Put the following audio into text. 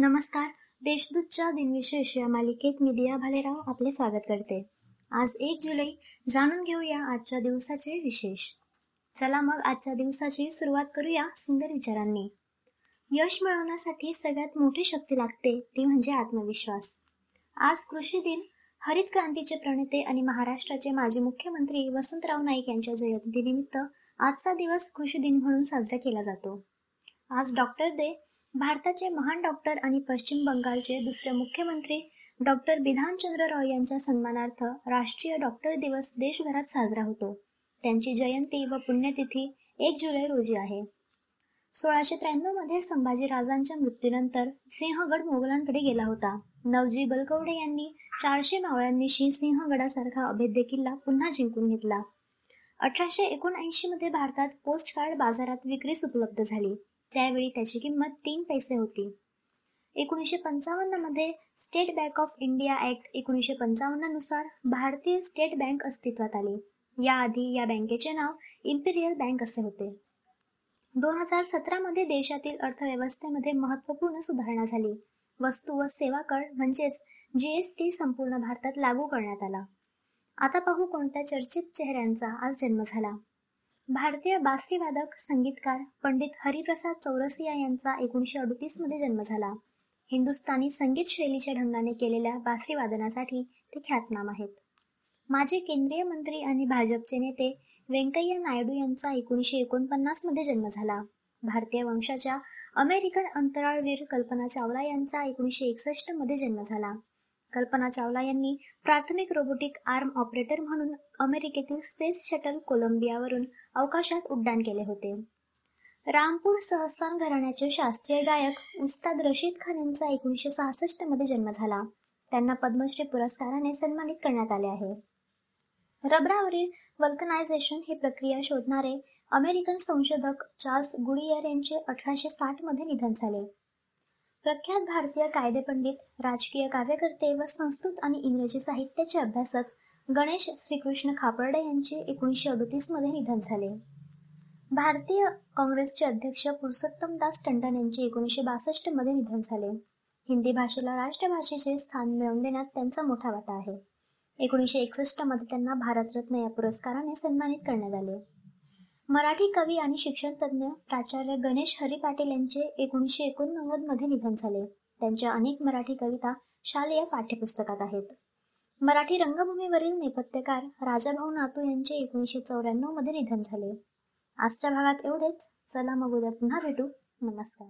नमस्कार. देशदूतच्या दिनविशेष या मालिकेत मी दिया भालेराव आपले स्वागत करते. आज एक जुलै जाणून घेऊया आजच्या दिवसाचे विशेष. चला मग आजच्या दिवसाची सुरुवात करूया सुंदर विचारांनी. यश मिळवण्यासाठी सगळ्यात मोठी शक्ती लागते ती म्हणजे आत्मविश्वास. आज कृषी दिन हरित क्रांतीचे प्रणेते आणि महाराष्ट्राचे माजी मुख्यमंत्री वसंतराव नाईक यांच्या जयंतीनिमित्त आजचा दिवस कृषी दिन म्हणून साजरा केला जातो. आज डॉक्टर डे भारताचे महान डॉक्टर आणि पश्चिम बंगालचे दुसरे मुख्यमंत्री डॉक्टर बिधानचंद्र रॉय यांच्या सन्मानार्थ राष्ट्रीय डॉक्टर दिवस देशभरात साजरा होतो. त्यांची जयंती व पुण्यतिथी एक जुलै रोजी आहे. सोळाशे त्र्याण्णवमध्ये संभाजी राजांच्या मृत्यूनंतर सिंहगड मोगलांकडे गेला होता. नवजी बलकवडे यांनी चारशे मावळ्यांनीशी सिंहगडासारखा अभेद्य किल्ला पुन्हा जिंकून घेतला. अठराशे एकोणऐंशी मध्ये भारतात पोस्ट कार्ड बाजारात विक्रीस उपलब्ध झाली. त्यावेळी त्याची किंमत तीन पैसे होती. एकोणीसशे पंचावन्नमध्ये State Bank of India Act एकोणीसशे पंचावन्ननुसार भारतीय स्टेट बँक अस्तित्वात आली. याआधी या बँकेचे नाव इम्पिरियल बँक असे होते. दोन हजार सतरा मध्ये देशातील अर्थव्यवस्थेमध्ये महत्त्वपूर्ण सुधारणा झाली. वस्तू व सेवा कर म्हणजेच जीएसटी संपूर्ण भारतात लागू करण्यात आला. आता पाहू कोणत्या चर्चित चेहऱ्यांचा आज जन्म झाला. भारतीय बासरीवादक संगीतकार पंडित हरिप्रसाद चौरसिया यांचा एकोणीसशे अडतीसमध्ये जन्म झाला. हिंदुस्थानी संगीत शैलीच्या ढंगाने केलेल्या बासरी वादनासाठी ते ख्यातनाम आहेत. माजी केंद्रीय मंत्री आणि भाजपचे नेते व्यंकय्या नायडू यांचा एकोणीसशे एकोणपन्नासमध्ये जन्म झाला. भारतीय वंशाच्या अमेरिकन अंतराळवीर कल्पना चावला यांचा एकोणीसशे एकसष्टमध्ये जन्म झाला. कल्पना चावला यांनी प्राथमिक रोबोटिक आर्म ऑपरेटर म्हणून अमेरिकेतील स्पेस शटल कोलंबियावरून अवकाशात उड्डाण केले होते. रामपूर सहस्थान घराण्याचे शास्त्रीय गायक उस्ताद रशीद खान यांचा एकोणीसशे सहासष्टमध्ये जन्म झाला. त्यांना पद्मश्री पुरस्काराने सन्मानित करण्यात आले आहे. रबरावरील वल्कनायझेशन ही प्रक्रिया शोधणारे अमेरिकन संशोधक चार्ल्स गुडियर यांचे अठराशे साठमध्ये निधन झाले. प्रख्यात भारतीय कायदेपंडित राजकीय कार्यकर्ते व संस्कृत आणि इंग्रजी साहित्याचे अभ्यासक गणेश श्रीकृष्ण खापर्डे यांचे एकोणीसशे अडतीसमध्ये निधन झाले. भारतीय काँग्रेसचे अध्यक्ष पुरुषोत्तम दास टंडन यांचे एकोणीसशे बासष्टमध्ये निधन झाले. हिंदी भाषेला राष्ट्रभाषेचे स्थान मिळवून देण्यात त्यांचा मोठा वाटा आहे. एकोणीसशे एकसष्टमध्ये त्यांना भारतरत्न या पुरस्काराने सन्मानित करण्यात आले. मराठी कवी आणि शिक्षण तज्ञ प्राचार्य गणेश हरी पाटील यांचे एकोणीसशे एकोणनव्वदमध्ये निधन झाले. त्यांच्या अनेक मराठी कविता शालेय पाठ्यपुस्तकात आहेत. मराठी रंगभूमीवरील नेपथ्यकार राजाभाऊ नातू यांचे एकोणीसशे चौऱ्याण्णवमध्ये निधन झाले. आजच्या भागात एवढेच. चला मग उद्या पुन्हा भेटू. नमस्कार.